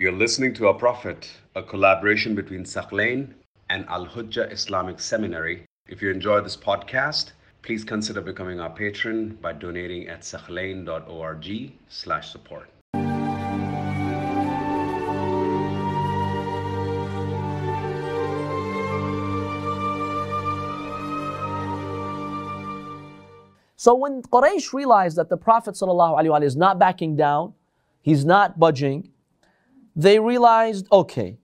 You're listening to Our Prophet, a collaboration between Thaqlain and Al Hujjah Islamic Seminary. If you enjoy this podcast, please consider becoming our patron by donating at thaqlain.org slash support. So when Quraysh realized that the Prophet ﷺ is not backing down, he's not budging, they realized, okay,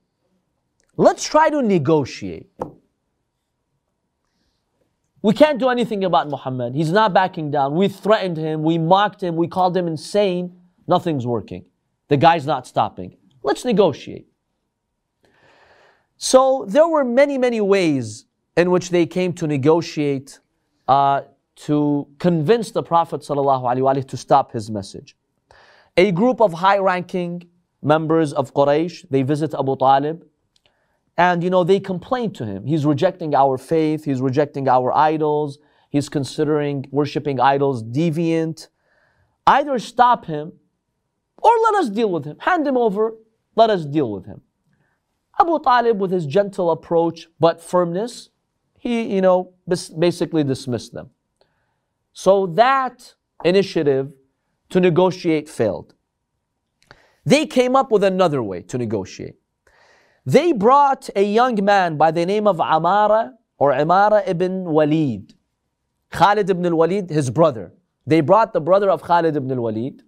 let's try to negotiate. We can't do anything about Muhammad. He's not backing down. We threatened him, we mocked him, we called him insane. Nothing's working. The guy's not stopping. Let's negotiate. So there were many, many ways in which they came to negotiate uh, to convince the Prophet ﷺ to stop his message. A group of high ranking members of Quraysh, they visit Abu Talib and you know they complain to him. He's rejecting our faith, he's rejecting our idols, he's considering worshiping idols deviant. Either stop him or let us deal with him. Hand him over, let us deal with him. Abu Talib, with his gentle approach but firmness, he, you know, basically dismissed them. So that initiative to negotiate failed. They came up with another way to negotiate. They brought a young man by the name of Amara or Amara ibn Walid. Khalid ibn al-Walid, his brother. They brought the brother of Khalid ibn al-Walid.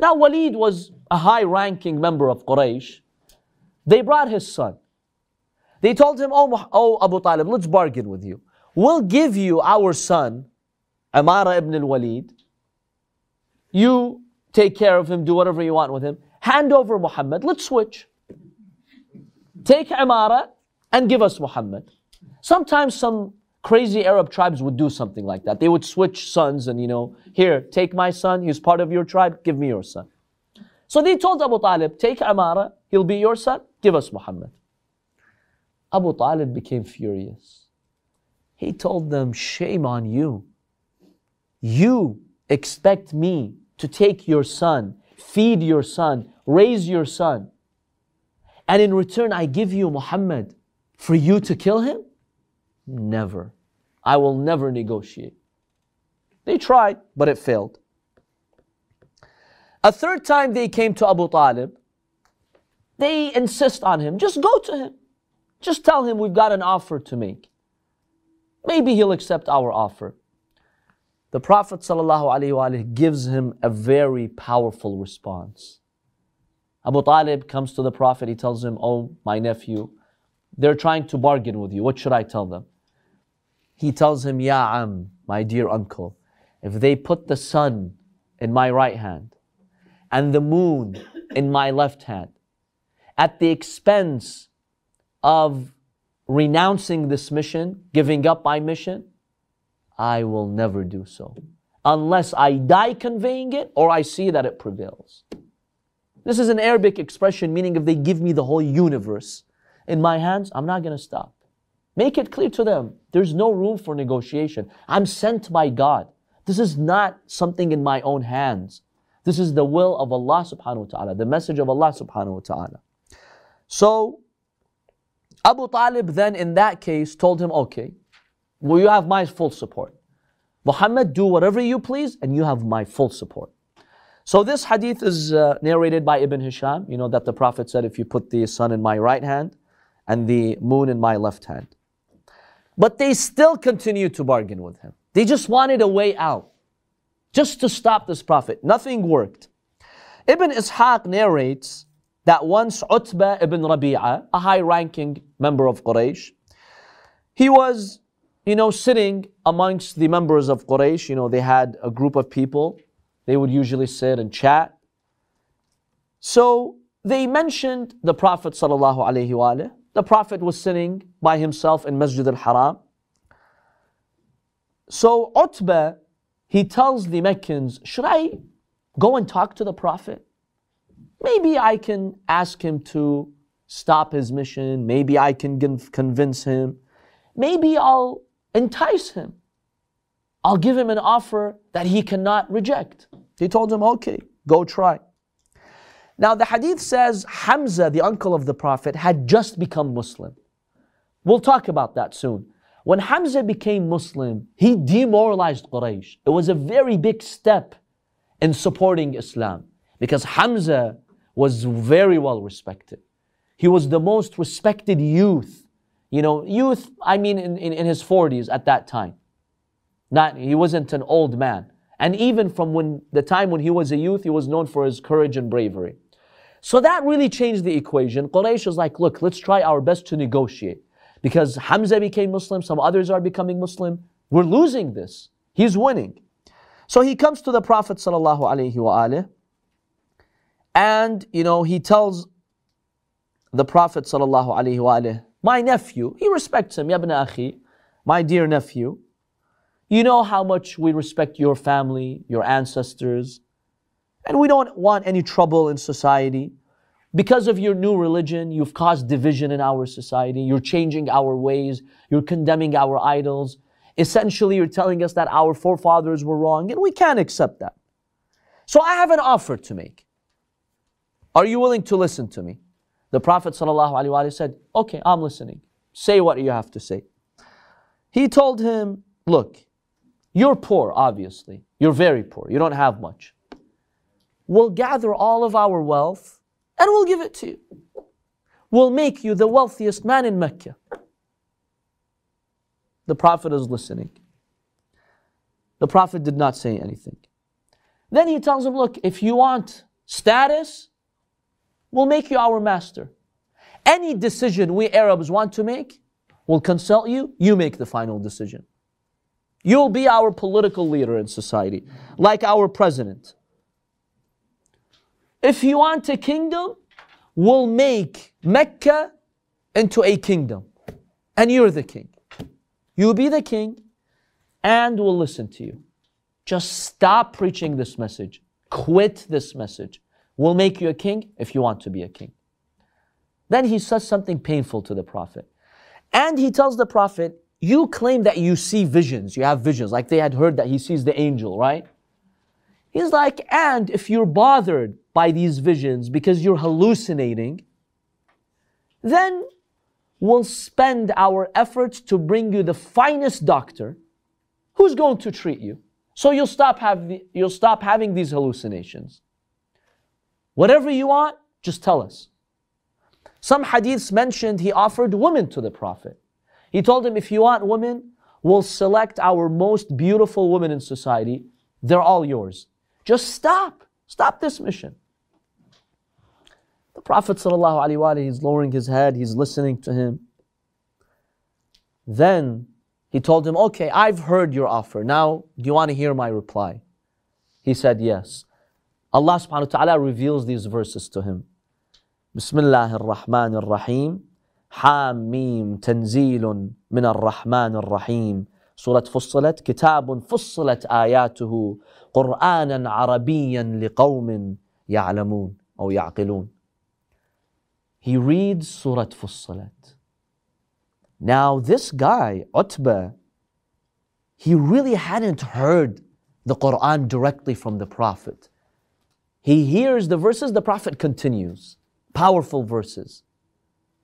Now Walid was a high-ranking member of Quraysh. They brought his son. They told him, oh, oh Abu Talib, let's bargain with you. We'll give you our son Amara ibn al-Walid. You take care of him, do whatever you want with him. Hand over Muhammad. Let's switch. Take Amara and give us Muhammad. Sometimes some crazy Arab tribes would do something like that. They would switch sons and, you know, here, take my son, he's part of your tribe, give me your son. So they told Abu Talib, take Amara, he'll be your son, give us Muhammad. Abu Talib became furious. He told them, shame on you. You expect me to take your son, feed your son, raise your son, and in return I give you Muhammad for you to kill him? Never. I will never negotiate. They tried, but it failed. A third time they came to Abu Talib. They insist on him. Just go to him. Just tell him we've got an offer to make. Maybe he'll accept our offer the Prophet ﷺ gives him a very powerful response. Abu Talib comes to the Prophet, he tells him, Oh, my nephew, they're trying to bargain with you. What should I tell them? He tells him, Ya Am, my dear uncle, if they put the sun in my right hand and the moon in my left hand, at the expense of renouncing this mission, giving up my mission, I will never do so unless I die conveying it or I see that it prevails. This is an Arabic expression meaning if they give me the whole universe in my hands, I'm not going to stop. Make it clear to them there's no room for negotiation. I'm sent by God. This is not something in my own hands. This is the will of Allah subhanahu wa ta'ala, the message of Allah subhanahu wa ta'ala. So, Abu Talib then in that case told him, okay, well, you have my full support. Muhammad, do whatever you please, and you have my full support. So this hadith is uh, narrated by Ibn Hisham, you know, that the Prophet said, if you put the sun in my right hand and the moon in my left hand. But they still continued to bargain with him. They just wanted a way out, just to stop this Prophet. Nothing worked. Ibn Ishaq narrates that once Utbah ibn Rabi'ah, a high ranking member of Quraysh, he was you know, sitting amongst the members of Quraysh, you know, they had a group of people. They would usually sit and chat. So they mentioned the Prophet sallallahu alaihi wasallam. The Prophet was sitting by himself in Masjid al-Haram. So Utbah, he tells the Meccans, should I go and talk to the Prophet? Maybe I can ask him to stop his mission. Maybe I can convince him. Maybe I'll entice him. I'll give him an offer that he cannot reject. He told him, okay, go try. Now, the hadith says Hamza, the uncle of the Prophet, had just become Muslim. We'll talk about that soon. When Hamza became Muslim, he demoralized Quraysh. It was a very big step in supporting Islam because Hamza was very well respected. He was the most respected youth. You know, youth, I mean, in, in, in his 40s at that time. Not, he wasn't an old man. And even from when the time when he was a youth, he was known for his courage and bravery. So that really changed the equation. Quraysh was like, look, let's try our best to negotiate. Because Hamza became Muslim, some others are becoming Muslim. We're losing this. He's winning. So he comes to the Prophet sallallahu and you know he tells the Prophet sallallahu my nephew, he respects him, Ibn Akhi, my dear nephew. You know how much we respect your family, your ancestors, and we don't want any trouble in society. Because of your new religion, you've caused division in our society. You're changing our ways. You're condemning our idols. Essentially, you're telling us that our forefathers were wrong, and we can't accept that. So I have an offer to make. Are you willing to listen to me? The Prophet ﷺ said, Okay, I'm listening. Say what you have to say. He told him, Look, you're poor, obviously. You're very poor. You don't have much we'll gather all of our wealth and we'll give it to you. We'll make you the wealthiest man in Mecca. The Prophet is listening. The Prophet did not say anything. Then he tells him, Look, if you want status, we'll make you our master. Any decision we Arabs want to make, we'll consult you, you make the final decision. You'll be our political leader in society, like our president. If you want a kingdom, we'll make Mecca into a kingdom. And you're the king. You'll be the king, and we'll listen to you. Just stop preaching this message. Quit this message. We'll make you a king if you want to be a king. Then he says something painful to the Prophet. And he tells the Prophet, You claim that you see visions. You have visions, like they had heard that he sees the angel, right? He's like, And if you're bothered by these visions because you're hallucinating, then we'll spend our efforts to bring you the finest doctor who's going to treat you. So you'll stop, have you'll stop having these hallucinations. Whatever you want, just tell us. Some hadiths mentioned he offered women to the Prophet. He told him, if you want women, we'll select our most beautiful women in society. They're all yours. Just stop. Stop this mission. The Prophet ﷺ, he's lowering his head, he's listening to him. Then he told him, Okay, I've heard your offer. Now, do you want to hear my reply? He said, Yes. Allah subhanahu wa ta'ala reveals these verses to him. Bismillah ar-Rahman ar-Rahim. حاميم تنزيل من الرحمن الرحيم سورة فصلت كتاب فصلت آياته قرآنا عربيا لقوم يعلمون أو يعقلون he reads Surah Fussilat. Now, this guy, Utbah, he really hadn't heard the Quran directly from the Prophet. He hears the verses, the Prophet continues. Powerful verses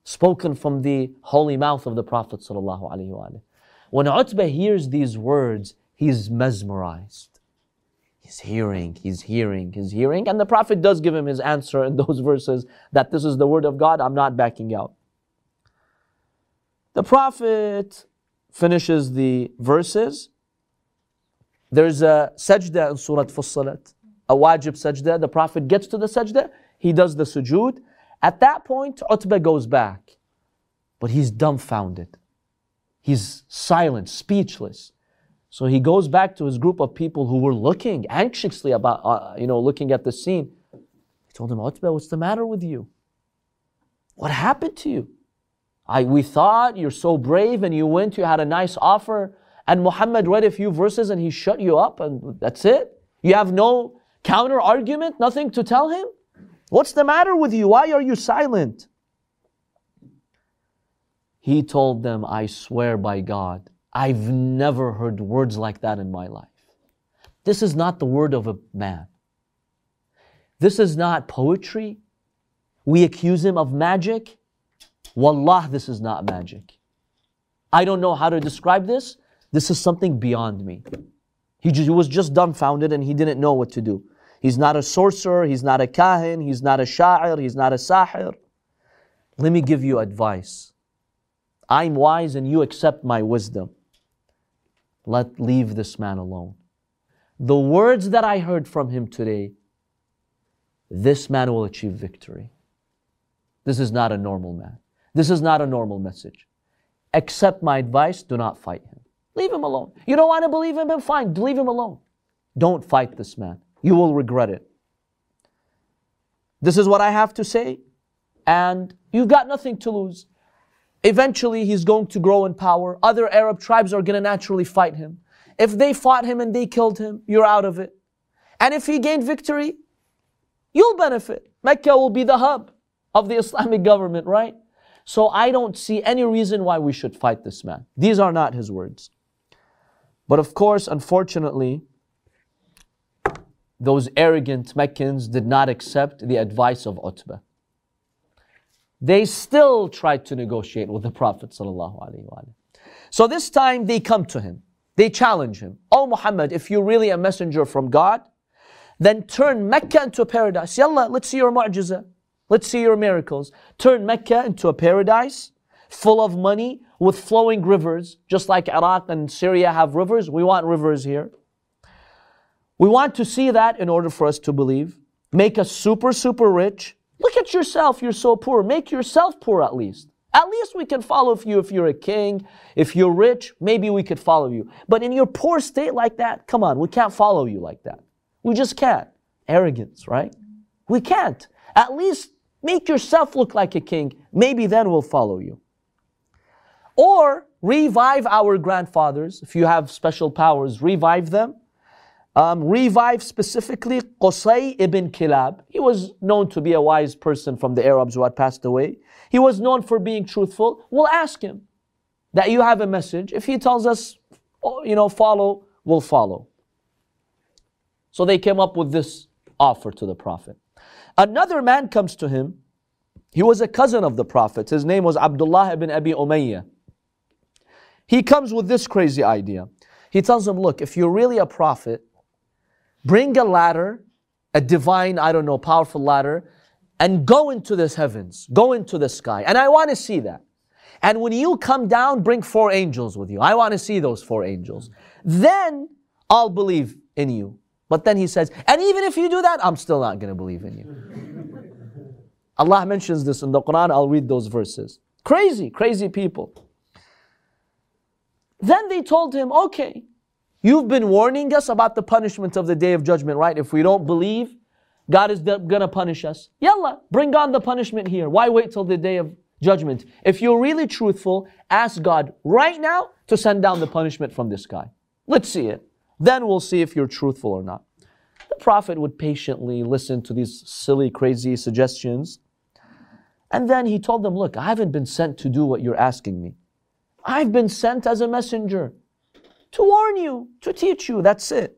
spoken from the holy mouth of the Prophet. When Utbah hears these words, he's mesmerized. He's hearing, he's hearing, he's hearing. And the Prophet does give him his answer in those verses that this is the word of God, I'm not backing out. The Prophet finishes the verses. There's a sajda in Surah Fussilat, a wajib sajda. The Prophet gets to the sajda, he does the sujood. At that point, Utbah goes back. But he's dumbfounded. He's silent, speechless. So he goes back to his group of people who were looking anxiously about, uh, you know, looking at the scene. He told them, Utbah, what's the matter with you? What happened to you? I, we thought you're so brave and you went, you had a nice offer, and Muhammad read a few verses and he shut you up, and that's it? You have no counter argument, nothing to tell him? What's the matter with you? Why are you silent? He told them, I swear by God, I've never heard words like that in my life. This is not the word of a man. This is not poetry. We accuse him of magic. Wallah, this is not magic. I don't know how to describe this. This is something beyond me. He, just, he was just dumbfounded and he didn't know what to do. He's not a sorcerer, he's not a kahin, he's not a sha'ir, he's not a sahir. Let me give you advice. I'm wise and you accept my wisdom. Let leave this man alone. The words that I heard from him today, this man will achieve victory. This is not a normal man. This is not a normal message. Accept my advice, do not fight him. Leave him alone. You don't want to believe him, fine, leave him alone. Don't fight this man. You will regret it. This is what I have to say, and you've got nothing to lose. Eventually, he's going to grow in power. Other Arab tribes are going to naturally fight him. If they fought him and they killed him, you're out of it. And if he gained victory, you'll benefit. Mecca will be the hub of the Islamic government, right? So I don't see any reason why we should fight this man. These are not his words. But of course, unfortunately, those arrogant Meccans did not accept the advice of Utbah. They still tried to negotiate with the Prophet. So this time they come to him. They challenge him. Oh Muhammad, if you're really a messenger from God, then turn Mecca into a paradise. Yalla, let's see your mu'jiza. Let's see your miracles. Turn Mecca into a paradise full of money with flowing rivers, just like Iraq and Syria have rivers. We want rivers here. We want to see that in order for us to believe. Make us super, super rich. Look at yourself, you're so poor. Make yourself poor at least. At least we can follow you if you're a king. If you're rich, maybe we could follow you. But in your poor state like that, come on, we can't follow you like that. We just can't. Arrogance, right? We can't. At least make yourself look like a king. Maybe then we'll follow you. Or revive our grandfathers. If you have special powers, revive them um, revive specifically Qusay ibn Kilab. He was known to be a wise person from the Arabs who had passed away. He was known for being truthful. We'll ask him that you have a message. If he tells us, oh, you know, follow, we'll follow. So they came up with this offer to the Prophet. Another man comes to him. He was a cousin of the Prophet. His name was Abdullah ibn Abi Umayyah. He comes with this crazy idea. He tells him, Look, if you're really a prophet, bring a ladder, a divine, I don't know, powerful ladder, and go into the heavens, go into the sky. And I want to see that. And when you come down, bring four angels with you. I want to see those four angels. Then I'll believe in you. But then he says, and even if you do that, I'm still not going to believe in you. Allah mentions this in the Quran. I'll read those verses. Crazy, crazy people. Then they told him, okay, You've been warning us about the punishment of the day of judgment, right? If we don't believe, God is gonna punish us. Yalla, bring on the punishment here. Why wait till the day of judgment? If you're really truthful, ask God right now to send down the punishment from the sky. Let's see it. Then we'll see if you're truthful or not. The Prophet would patiently listen to these silly, crazy suggestions. And then he told them, Look, I haven't been sent to do what you're asking me. I've been sent as a messenger to warn you, to teach you. That's it.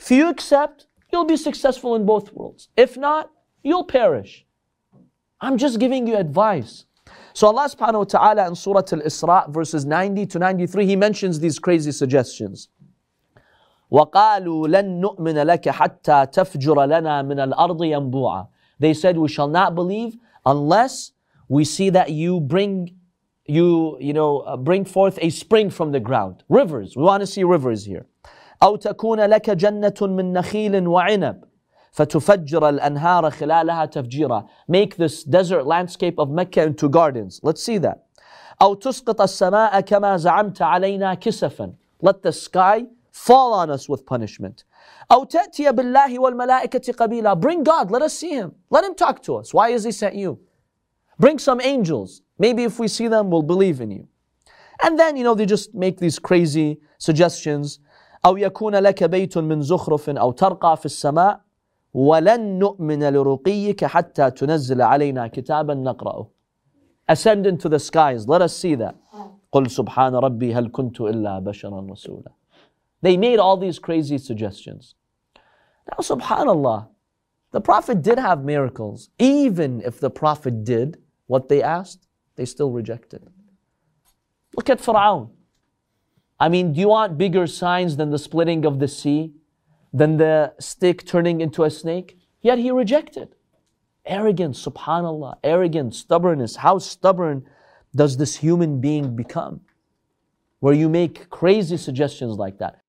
If you accept, you'll be successful in both worlds. If not, you'll perish. I'm just giving you advice. So Allah subhanahu wa ta'ala in Surah Al-Isra verses 90 to 93, He mentions these crazy suggestions. وقالوا لن نؤمن لك حتى تفجر لنا من الأرض ينبوعا. They said, we shall not believe unless we see that you bring you, you know, uh, bring forth a spring from the ground. Rivers. We want to see rivers here. أو تكون لك جنة من نخيل وعنب فتفجر الأنهار خلالها تفجيرا. Make this desert landscape of Mecca into gardens. Let's see that. أو تسقط السماء كما زعمت علينا كسفا. Let the sky fall on us with punishment. أو تأتي بالله والملائكة قبيلا. Bring God, let us see Him. Let Him talk to us. Why is He sent you? Bring some angels. Maybe if we see them, we'll believe in you. And then, you know, they just make these crazy suggestions. أو يكون لك بيت من زخرف أو ترقى في السماء ولن نؤمن لرقيك حتى تنزل علينا كتابا نقرأه. Ascend into the skies. Let us see that. قل سبحان ربي هل كنت إلا بشرا رسولا. They made all these crazy suggestions. Now, subhanallah, The Prophet did have miracles. Even if the Prophet did what they asked, they still rejected. Look at Pharaoh. I mean, do you want bigger signs than the splitting of the sea, than the stick turning into a snake? Yet he rejected. Arrogance, subhanAllah, arrogance, stubbornness. How stubborn does this human being become? Where you make crazy suggestions like that.